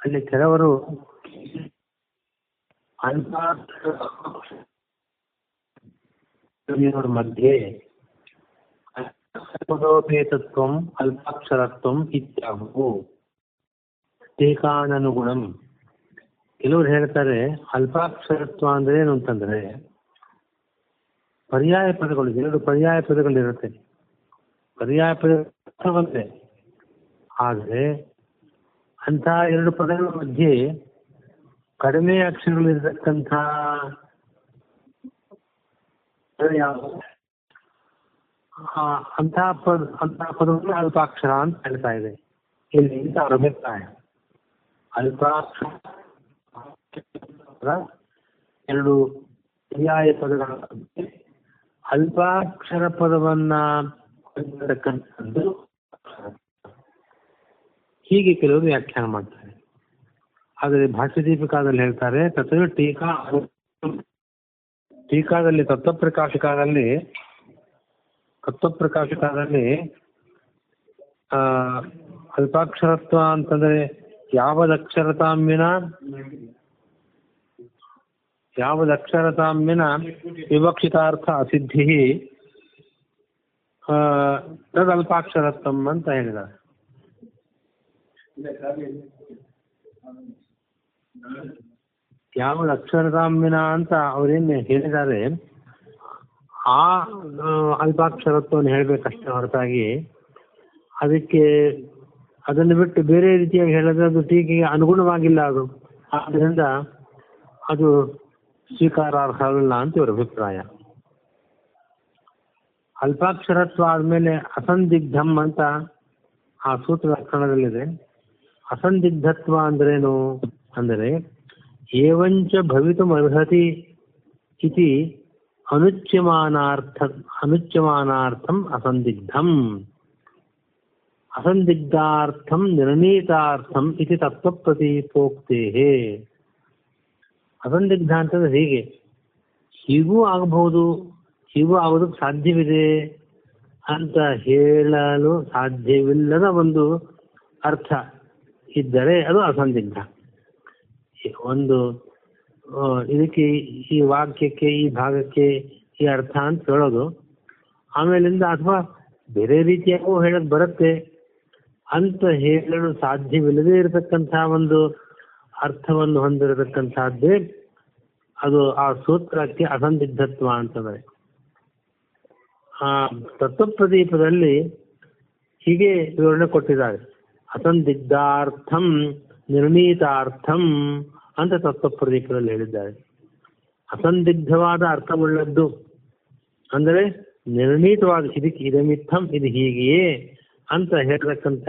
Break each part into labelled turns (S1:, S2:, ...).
S1: ಅಲ್ಲಿ ಕೆಲವರು ಅಲ್ಪಾಕ್ಷರ ಮಧ್ಯೆ ಪದೋಪೇತತ್ವಂ ಅಲ್ಪಾಕ್ಷರತ್ವಂ ಇತ್ಯಾಹು ಟೀಕಾನನುಗುಣಂ ಕೆಲವರು ಹೇಳ್ತಾರೆ ಅಲ್ಪಾಕ್ಷರತ್ವ ಅಂದ್ರೆ ಏನು ಅಂತಂದ್ರೆ ಪರ್ಯಾಯ ಪದಗಳು ಎರಡು ಪರ್ಯಾಯ ಪದಗಳಿರುತ್ತೆ ಪರ್ಯಾಯ ಪದ ಒಂದೇ. ಆದರೆ ಅಂತಹ ಎರಡು ಪದಗಳ ಮಧ್ಯೆ ಕಡಿಮೆ ಅಕ್ಷರಗಳು ಇರತಕ್ಕಂತ ಯಾವುದು? ಆ, ಅಂತಹ ಪದ ಅಂತಹ ಪದವನ್ನು ಅಲ್ಪಾಕ್ಷರ ಅಂತ ಹೇಳ್ತಾ ಇದೆ. ಇಲ್ಲಿ ಇಂಥ ಅಭಿಪ್ರಾಯ. ಅಲ್ಪಾಕ್ಷರ ಎರಡು ಪರ್ಯಾಯ ಪದಗಳ ಅಲ್ಪಾಕ್ಷರ ಪದವನ್ನ ಹೀಗೆ ಕೆಲವರು ವ್ಯಾಖ್ಯಾನ ಮಾಡ್ತಾರೆ. ಆದರೆ ಭಾಷ್ಯ ದೀಪಿಕಾದಲ್ಲಿ ಹೇಳ್ತಾರೆ ತತ್ವ ಟೀಕಾ ಟೀಕಾದಲ್ಲಿ ತತ್ವಪ್ರಕಾಶಿಕಾದಲ್ಲಿ ತತ್ವಪ್ರಕಾಶಿಕಾದಲ್ಲಿ ಅಲ್ಪಾಕ್ಷರತ್ವ ಅಂತಂದ್ರೆ ಯಾವದಕ್ಷರತಾಮ್ಯನ ಯಾವದಕ್ಷರತಾಮ್ಯನ ವಿವಕ್ಷಿತಾರ್ಥ ಅಸಿದ್ಧಿ ತದಲ್ಪಾಕ್ಷರತ್ವಂ ಅಂತ ಹೇಳಿದ್ದಾರೆ. ಯಾವ ಅಕ್ಷರಧಾಮ್ಯನ ಅಂತ ಅವ್ರೇನು ಹೇಳಿದ್ದಾರೆ ಆ, ಅಲ್ಪಾಕ್ಷರತ್ವವನ್ನು ಹೇಳಬೇಕಷ್ಟೇ ಹೊರತಾಗಿ ಅದಕ್ಕೆ ಅದನ್ನು ಬಿಟ್ಟು ಬೇರೆ ರೀತಿಯಾಗಿ ಹೇಳಿದ್ರೆ ಅದು ಟೀಕೆಗೆ ಅನುಗುಣವಾಗಿಲ್ಲ ಅದು. ಆದ್ದರಿಂದ ಅದು ಸ್ವೀಕಾರಾರ್ಹವಲ್ಲ ಅಂತ ಇವರ ಅಭಿಪ್ರಾಯ. ಅಲ್ಪಾಕ್ಷರತ್ವ ಆದಮೇಲೆ ಅಸಂದಿಗ್ಧಂ ಅಂತ ಆ ಸೂತ್ರ ಲಕ್ಷಣದಲ್ಲಿದೆ ಅಸಂದಿಗ್ಧತ್ವ ಅಂದ್ರೇನು? ಅಂದರೆ, ಏವಂಚ ಭವಿತುಮರ್ಹತಿ ಇತಿ ಅನುಚ್ಯಮಾನಾರ್ಥ, ಅನುಚ್ಯಮಾನಾರ್ಥಂ ಅಸಂದಿಗ್ಧಂ. ಅಸಂದಿಗ್ಧಾರ್ಥಂ ನಿರ್ಣೀತಾರ್ಥಂ ಇತಿ ತತ್ವಪ್ರತೀಪೋಕ್ತೇಃ ಅಸಂದಿಗ್ಧ ಅಂತಂದ್ರೆ ಹೀಗೆ? ಹೀಗೂ ಆಗಬಹುದು, ಹೀಗೂ ಆಗೋದಕ್ಕೆ ಸಾಧ್ಯವಿದೆ ಅಂತ ಹೇಳಲು ಸಾಧ್ಯವಿಲ್ಲದ ಒಂದು ಅರ್ಥ ಇದ್ದರೆ ಅದು ಅಸಂದಿಗ್ಧ. ಒಂದು ಇದಕ್ಕೆ ಈ ವಾಕ್ಯಕ್ಕೆ, ಈ ಭಾಗಕ್ಕೆ ಈ ಅರ್ಥ ಅಂತ ಹೇಳೋದು ಆಮೇಲಿಂದ ಅಥವಾ ಬೇರೆ ರೀತಿಯಾಗೂ ಹೇಳಕ್ ಬರುತ್ತೆ ಅಂತ ಹೇಳಲು ಸಾಧ್ಯವಿಲ್ಲದೆ ಇರತಕ್ಕಂತಹ ಒಂದು ಅರ್ಥವನ್ನು ಹೊಂದಿರತಕ್ಕಂತಹದ್ದೇ ಅದು ಆ ಸೂತ್ರಕ್ಕೆ ಅಸಂದಿಗ್ಧತ್ವ ಅಂತಂದರೆ. ಆ ತತ್ವಪ್ರದೀಪದಲ್ಲಿ ಹೀಗೆ ವಿವರಣೆ ಕೊಟ್ಟಿದ್ದಾರೆ. ಅಸಂದಿಗ್ಧಾರ್ಥಂ ನಿರ್ಣೀತಾರ್ಥಂ ಅಂತ ತತ್ವಪ್ರದೀಪದಲ್ಲಿ ಹೇಳಿದ್ದಾರೆ. ಅಸಂದಿಗ್ಧವಾದ ಅರ್ಥವುಳ್ಳದ್ದು ಅಂದರೆ ನಿರ್ಣೀತವಾದ ಇದಕ್ಕೆ ಇದಮಿತ್ತಂ ಇದು ಹೀಗೆಯೇ ಅಂತ ಹೇಳತಕ್ಕಂಥ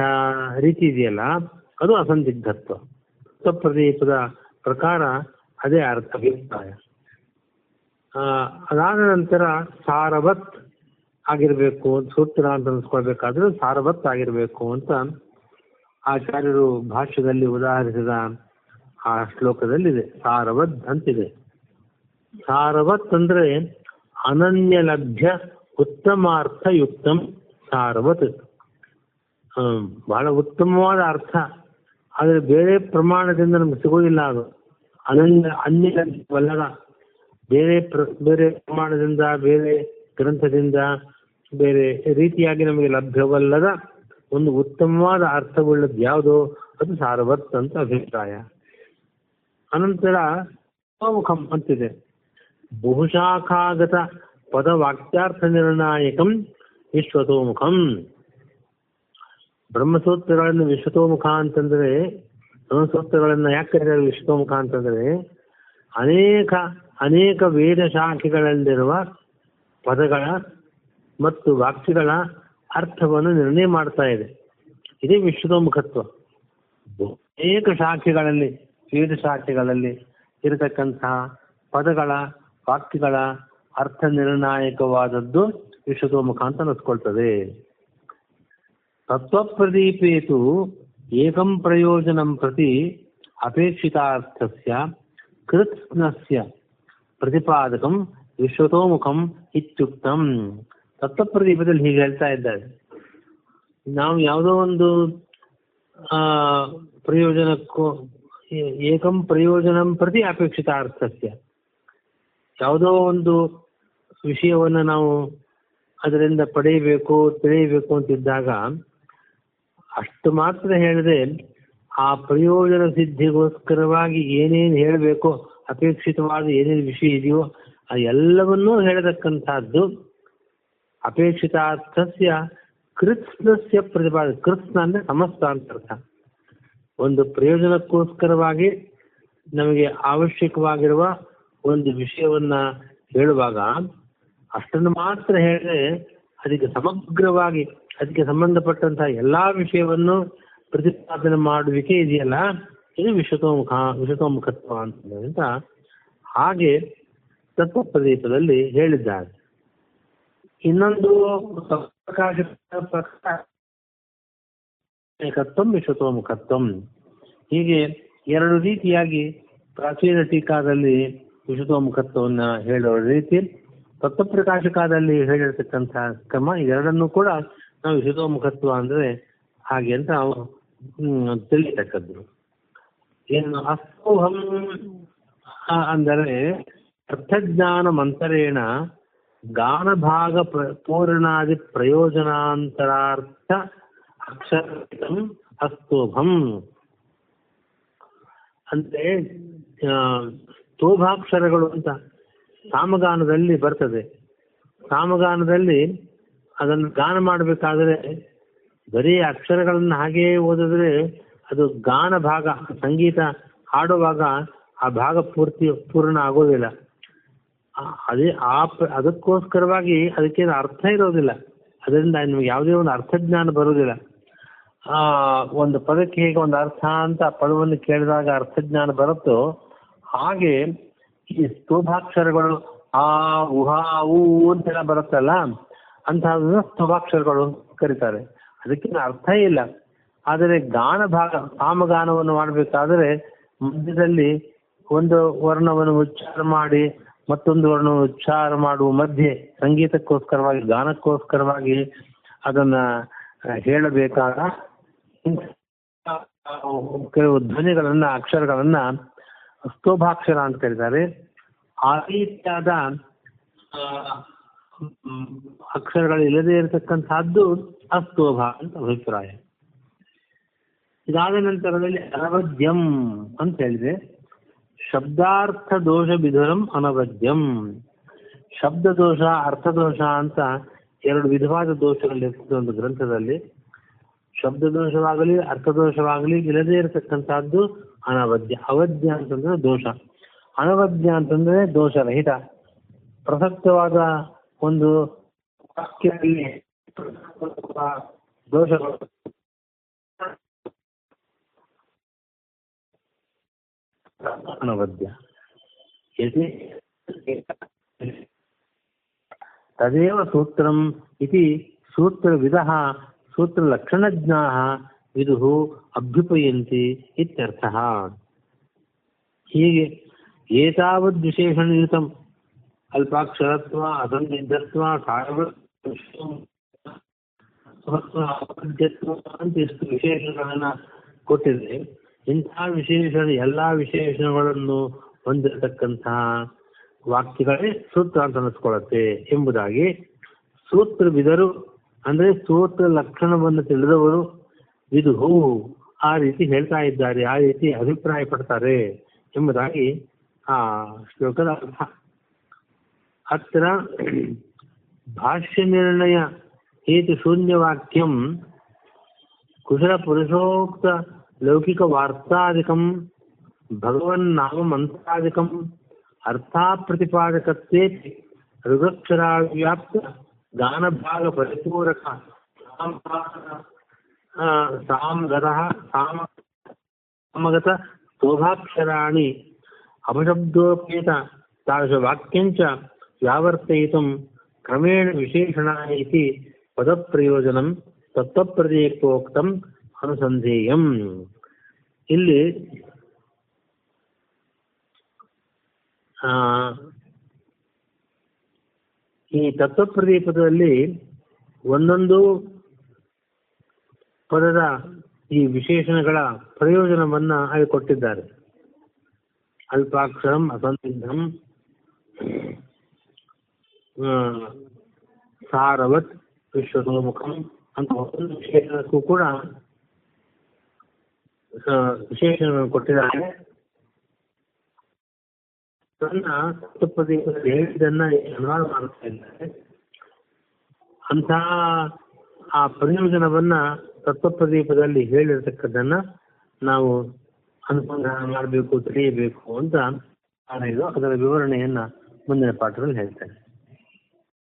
S1: ರೀತಿ ಇದೆಯಲ್ಲ, ಅದು ಅಸಂದಿಗ್ಧತ್ವ. ತತ್ವಪ್ರದೀಪದ ಪ್ರಕಾರ ಅದೇ ಅರ್ಥ. ಅಭಿಪ್ರಾಯ ಅದಾದ ನಂತರ ಸಾರವತ್ ಆಗಿರಬೇಕು ಸೂತ್ರ ಅಂತ ಅನ್ಸ್ಕೊಳ್ಬೇಕಾದ್ರೆ ಸಾರವತ್ ಆಗಿರಬೇಕು ಅಂತ ಆಚಾರ್ಯರು ಭಾಷ್ಯದಲ್ಲಿ ಉದಾಹರಿಸಿದ ಆ ಶ್ಲೋಕದಲ್ಲಿದೆ. ಸಾರವತ್ ಅಂತಿದೆ. ಸಾರವತ್ ಅಂದ್ರೆ ಅನನ್ಯ ಲಭ್ಯ ಉತ್ತಮಾರ್ಥಯುಕ್ತಂ ಸಾರವತ್. ಬಹಳ ಉತ್ತಮವಾದ ಅರ್ಥ. ಆದರೆ ಬೇರೆ ಪ್ರಮಾಣದಿಂದ ನಮ್ಗೆ ಸಿಗೋದಿಲ್ಲ ಅದು. ಅನನ್ಯ ಅನ್ಯವಲ್ಲದ ಬೇರೆ ಪ್ರ, ಬೇರೆ ಪ್ರಮಾಣದಿಂದ, ಬೇರೆ ಗ್ರಂಥದಿಂದ, ಬೇರೆ ರೀತಿಯಾಗಿ ನಮಗೆ ಲಭ್ಯವಲ್ಲದ ಒಂದು ಉತ್ತಮವಾದ ಅರ್ಥವುಳ್ಳದ್ದು ಯಾವುದೋ? ಅದು ಸಾರವತ್ ಅಂತ ಅಭಿಪ್ರಾಯ. ಅನಂತರ ಸ್ವಮುಖಂ ಅಂತಿದೆ. ಬಹುಶಾಖಾಗತ ಪದವಾಕ್ಯಾರ್ಥ ನಿರ್ಣಾಯಕಂ ವಿಶ್ವತೋಮುಖಂ. ಬ್ರಹ್ಮಸೂತ್ರಗಳನ್ನು ವಿಶ್ವತೋಮುಖ ಅಂತಂದ್ರೆ ಬ್ರಹ್ಮಸೂತ್ರಗಳನ್ನು ಯಾಕೆ ಕರೀತಾರೆ ವಿಶ್ವತೋಮುಖ ಅಂತಂದ್ರೆ ಅನೇಕ ಅನೇಕ ವೇದ ಶಾಖೆಗಳಲ್ಲಿರುವ ಪದಗಳ ಮತ್ತು ವಾಕ್ಯಗಳ ಅರ್ಥವನ್ನು ನಿರ್ಣಯ ಮಾಡ್ತಾ ಇದೆ. ಇದೇ ವಿಶ್ವತೋಮುಖತ್ವ. ಅನೇಕ ಶಾಖೆಗಳಲ್ಲಿ, ವೇದ ಶಾಖೆಗಳಲ್ಲಿ ಇರತಕ್ಕಂತಹ ಪದಗಳ, ವಾಕ್ಯಗಳ ಅರ್ಥ ನಿರ್ಣಾಯಕವಾದದ್ದು ವಿಶ್ವತೋಮುಖ ಅಂತ ಅನ್ನಿಸ್ಕೊಳ್ತದೆ. ತತ್ವಪ್ರದೀಪೇತು ಏಕಂ ಪ್ರಯೋಜನಂ ಪ್ರತಿ ಅಪೇಕ್ಷಿತಾರ್ಥಸ್ಯ ಕೃತ್ಸ್ನಸ್ಯ ಪ್ರತಿಪಾದಕಂ ವಿಶ್ವತೋಮುಖಂ ಇತ್ಯುಕ್ತಂ. ತತ್ವಪ್ರದೀಪದಲ್ಲಿ ಹೀಗೆ ಹೇಳ್ತಾ ಇದ್ದಾರೆ. ನಾವು ಯಾವುದೋ ಒಂದು ಆ, ಪ್ರಯೋಜನಕ್ಕೂ ಏಕಂ ಪ್ರಯೋಜನಂ ಪ್ರತಿ ಅಪೇಕ್ಷಿತ ಅರ್ಥಸ್ಯ ಯಾವುದೋ ಒಂದು ವಿಷಯವನ್ನು ನಾವು ಅದರಿಂದ ಪಡೆಯಬೇಕು ತಿಳಿಯಬೇಕು ಅಂತಿದ್ದಾಗ ಅಷ್ಟು ಮಾತ್ರ ಹೇಳದೆ, ಆ ಪ್ರಯೋಜನ ಸಿದ್ಧಿಗೋಸ್ಕರವಾಗಿ ಏನೇನು ಹೇಳಬೇಕು, ಅಪೇಕ್ಷಿತವಾದ ಏನೇನು ವಿಷಯ ಇದೆಯೋ, ಆ ಎಲ್ಲವನ್ನೂ ಹೇಳತಕ್ಕಂಥದ್ದು ಅಪೇಕ್ಷಿತಾರ್ಥಸ್ಯ ಕೃತ್ಸ್ನಸ್ಯ ಪ್ರತಿಪಾದ, ಕೃತ್ಸ್ನ ಅಂದ್ರೆ ಸಮಸ್ತ ಅಂತ ಅರ್ಥ. ಒಂದು ಪ್ರಯೋಜನಕ್ಕೋಸ್ಕರವಾಗಿ ನಮಗೆ ಅವಶ್ಯಕವಾಗಿರುವ ಒಂದು ವಿಷಯವನ್ನ ಹೇಳುವಾಗ ಅಷ್ಟನ್ನು ಮಾತ್ರ ಹೇಳಿದ್ರೆ ಅದಕ್ಕೆ ಸಮಗ್ರವಾಗಿ ಅದಕ್ಕೆ ಸಂಬಂಧಪಟ್ಟಂತಹ ಎಲ್ಲಾ ವಿಷಯವನ್ನು ಪ್ರತಿಪಾದನೆ ಮಾಡುವಿಕೆ ಇದೆಯಲ್ಲ? ಇದು ವಿಶ್ವತೋಮುಖ, ವಿಶ್ವತೋಮುಖತ್ವ ಅಂತ ಹಾಗೆ ತತ್ವ ಪ್ರದೇಶದಲ್ಲಿ ಹೇಳಿದ್ದಾರೆ. ಇನ್ನೊಂದು ಏಕತ್ವಂ ವಿಶ್ವತೋಮುಖತ್ವಂ. ಹೀಗೆ ಎರಡು ರೀತಿಯಾಗಿ ಪ್ರಾಚೀನ ಟೀಕಾದಲ್ಲಿ ವಿಶ್ವತೋಮುಖತ್ವವನ್ನ ಹೇಳುವ ರೀತಿ ತತ್ವಪ್ರಕಾಶಕದಲ್ಲಿ ಹೇಳಿರ್ತಕ್ಕಂಥ ಕ್ರಮ ಎರಡನ್ನೂ ಕೂಡ ನಾವು ವಿಶ್ವತೋಮುಖತ್ವ ಅಂದ್ರೆ ಹಾಗೆ ಅಂತ ಅವರು ತಿಳಿಯತಕ್ಕದ್ದು. ಏನು ಅಸ್ತೋಹಂ ಆ, ಅಂದರೆ ಅರ್ಥಜ್ಞಾನ ಮಂತರೇಣ ಗಾನಭಾಗ ಪ್ರ ಪೂರ್ಣಾದಿ ಪ್ರಯೋಜನಾಂತರಾರ್ಥ ಅಕ್ಷರಂ ಅಸ್ತೋಭಂ. ಅಂದ್ರೆ ಸ್ತೋಭಾಕ್ಷರಗಳು ಅಂತ ಸಾಮಗಾನದಲ್ಲಿ ಬರ್ತದೆ. ಸಾಮಗಾನದಲ್ಲಿ ಅದನ್ನು ಗಾನ ಮಾಡಬೇಕಾದ್ರೆ ಬರೀ ಅಕ್ಷರಗಳನ್ನು ಹಾಗೇ ಓದಿದ್ರೆ ಅದು ಗಾನ ಭಾಗ, ಸಂಗೀತ ಹಾಡುವಾಗ ಆ ಭಾಗ ಪೂರ್ತಿ ಪೂರ್ಣ ಆಗೋದಿಲ್ಲ. ಅದೇ ಆ ಅದಕ್ಕೋಸ್ಕರವಾಗಿ ಅದಕ್ಕೇನು ಅರ್ಥ ಇರೋದಿಲ್ಲ. ಅದರಿಂದ ನಿಮ್ಗೆ ಯಾವುದೇ ಒಂದು ಅರ್ಥ ಜ್ಞಾನ ಬರೋದಿಲ್ಲ ಆ, ಒಂದು ಪದಕ್ಕೆ ಹೇಗೆ ಒಂದು ಅರ್ಥ ಅಂತ ಪದವನ್ನು ಕೇಳಿದಾಗ ಅರ್ಥಜ್ಞಾನ ಬರುತ್ತೋ ಹಾಗೆ ಈ ಸ್ತೂಭಾಕ್ಷರಗಳು ಆ ಊಹಾ ಊ ಅಂತೆಲ್ಲ ಬರುತ್ತಲ್ಲ ಅಂತಹದನ್ನ ಸ್ತೋಭಾಕ್ಷರಗಳು ಕರೀತಾರೆ. ಅದಕ್ಕಿನ ಅರ್ಥ ಇಲ್ಲ. ಆದರೆ ಗಾನ ಭಾಗ, ಕಾಮಗಾನವನ್ನು ಮಾಡಬೇಕಾದರೆ ಮಧ್ಯದಲ್ಲಿ ಒಂದು ವರ್ಣವನ್ನು ಉಚ್ಚಾರ ಮಾಡಿ, ಮತ್ತೊಂದು ವರ್ಣವನ್ನು ಉಚ್ಚಾರ ಮಾಡುವ ಮಧ್ಯೆ ಸಂಗೀತಕ್ಕೋಸ್ಕರವಾಗಿ, ಗಾನಕ್ಕೋಸ್ಕರವಾಗಿ ಅದನ್ನ ಹೇಳಬೇಕಾದ ಕೆಲವು ಧ್ವನಿಗಳನ್ನ, ಅಕ್ಷರಗಳನ್ನ ಸ್ತೋಭಾಕ್ಷರ ಅಂತ ಕರೀತಾರೆ. ಆ ರೀತಿಯಾದ ಆ, ಮ್, ಅಕ್ಷರಗಳು ಇಲ್ಲದೆ ಇರತಕ್ಕಂತಹದ್ದು ಅಸ್ತೋಭ ಅಂತ ಅಭಿಪ್ರಾಯ. ಇದಾದ ನಂತರದಲ್ಲಿ ಅನವದ್ಯಂ ಅಂತ ಹೇಳಿದೆ ಶಬ್ದಾರ್ಥ ದೋಷ ವಿಧರಂ ಅನವದ್ಯಂ. ಶಬ್ದ ದೋಷ ಅರ್ಥದೋಷ ಅಂತ ಎರಡು ವಿಧವಾದ ದೋಷಗಳಿರ್ತದೆ ಒಂದು ಗ್ರಂಥದಲ್ಲಿ. ಶಬ್ದ ದೋಷವಾಗಲಿ ಅರ್ಥದೋಷವಾಗಲಿ ಇಲ್ಲದೇ ಇರತಕ್ಕಂತಹದ್ದು ಅನವದ್ಯ. ಅವಧ್ಯ ಅಂತಂದ್ರೆ ದೋಷ. ಅನವದ್ಯ ಅಂತಂದ್ರೆ ದೋಷರಹಿತ. ಪ್ರಸಕ್ತವಾದ ಒಂದು ವಾಕ್ಯದಲ್ಲಿ ದೋಷಗಳು ಅನವದ್ಯ ಯದಿ ತದೇವ ಸೂತ್ರಂ ಇತಿ ಸೂತ್ರವಿದಃ ಸೂತ್ರಲಕ್ಷಣಜ್ಞಾಃ ವಿದುಃ ಅಭ್ಯುಪಯಂತಿ ಇತ್ಯರ್ಥಃ. ಹೀಗೆ ಏತಾವದ್ವಿಶೇಷಣಯುತಂ ಅಲ್ಪಾಕ್ಷರತ್ವ ಅಸಂದಿಗ್ಧತ್ವ ಅಂತ ಎಷ್ಟು ವಿಶೇಷಗಳನ್ನ ಕೊಟ್ಟಿದೆ. ಇಂತಹ ವಿಶೇಷ, ಎಲ್ಲಾ ವಿಶೇಷಗಳನ್ನು ಹೊಂದಿರತಕ್ಕಂತಹ ವಾಕ್ಯಗಳೇ ಸೂತ್ರ ಅಂತ ಅನಿಸ್ಕೊಳ್ಳುತ್ತೆ ಎಂಬುದಾಗಿ ಸೂತ್ರವಿದರು, ಅಂದ್ರೆ ಸೂತ್ರ ಲಕ್ಷಣವನ್ನು ತಿಳಿದವರು, ಇದು ಹೂವು ಆ ರೀತಿ ಹೇಳ್ತಾ ಇದ್ದಾರೆ, ಆ ರೀತಿ ಅಭಿಪ್ರಾಯ ಪಡ್ತಾರೆ ಎಂಬುದಾಗಿ ಆ ಶ್ಲೋಕದ ಅರ್ಥ. అత్ర భాష్య నిర్ణయ హేతు శూన్యవాక్యం కుశల పురుషోక్త లౌకిక వార్తాదికం భగవన్నామంత్రాదికం అర్థాప్రతిపాదకత్వే రుగక్షరావ్యాప్త గానభాగ పరిపూరక సాంగత సామగత శోభాక్షరాణి అపశబ్దోపేత తాదృశ వాక్యం చ ವ್ಯಾವರ್ತಯಿತುಂ ಕ್ರಮೇಣ ವಿಶೇಷಣ ಇತಿ ಪದಪ್ರಯೋಜನಂ ತತ್ವಪ್ರದೇಕೋಕ್ತಂ ಅನುಸಂಧೇಯಂ ಇಲ್ಲಿ ಈ ತತ್ವಪ್ರದೀಪದಲ್ಲಿ ಒಂದೊಂದು ಪದದ ಈ ವಿಶೇಷಣಗಳ ಪ್ರಯೋಜನವನ್ನ ಅಲ್ಲಿ ಕೊಟ್ಟಿದ್ದಾರೆ ಅಲ್ಪಾಕ್ಷರಂ ಅಸಂದಿಗ್ಧಂ ಸಾರವತ್ ವಿಶ್ವತೋಮುಖಂ ಅಂತ ಒಂದು ವಿಶೇಷಕ್ಕೂ ಕೂಡ ವಿಶೇಷಣವನ್ನು ಕೊಟ್ಟಿದ್ದಾರೆ. ತನ್ನ ತತ್ವಪ್ರದೀಪದಲ್ಲಿ ಹೇಳಿದ್ದನ್ನ ಅನುವಾದ ಮಾಡುತ್ತಾ ಇದ್ದಾರೆ. ಅಂತಹ ಆ ಪ್ರಯೋಜನವನ್ನ ತತ್ವಪ್ರದೀಪದಲ್ಲಿ ಹೇಳಿರ್ತಕ್ಕದ್ದನ್ನ ನಾವು ಅನುಸಂಧಾನ ಮಾಡಬೇಕು, ತಿಳಿಯಬೇಕು ಅಂತ ಇದು ಅದರ ವಿವರಣೆಯನ್ನ ಮುಂದಿನ ಪಾಠದಲ್ಲಿ ಹೇಳ್ತೇನೆ.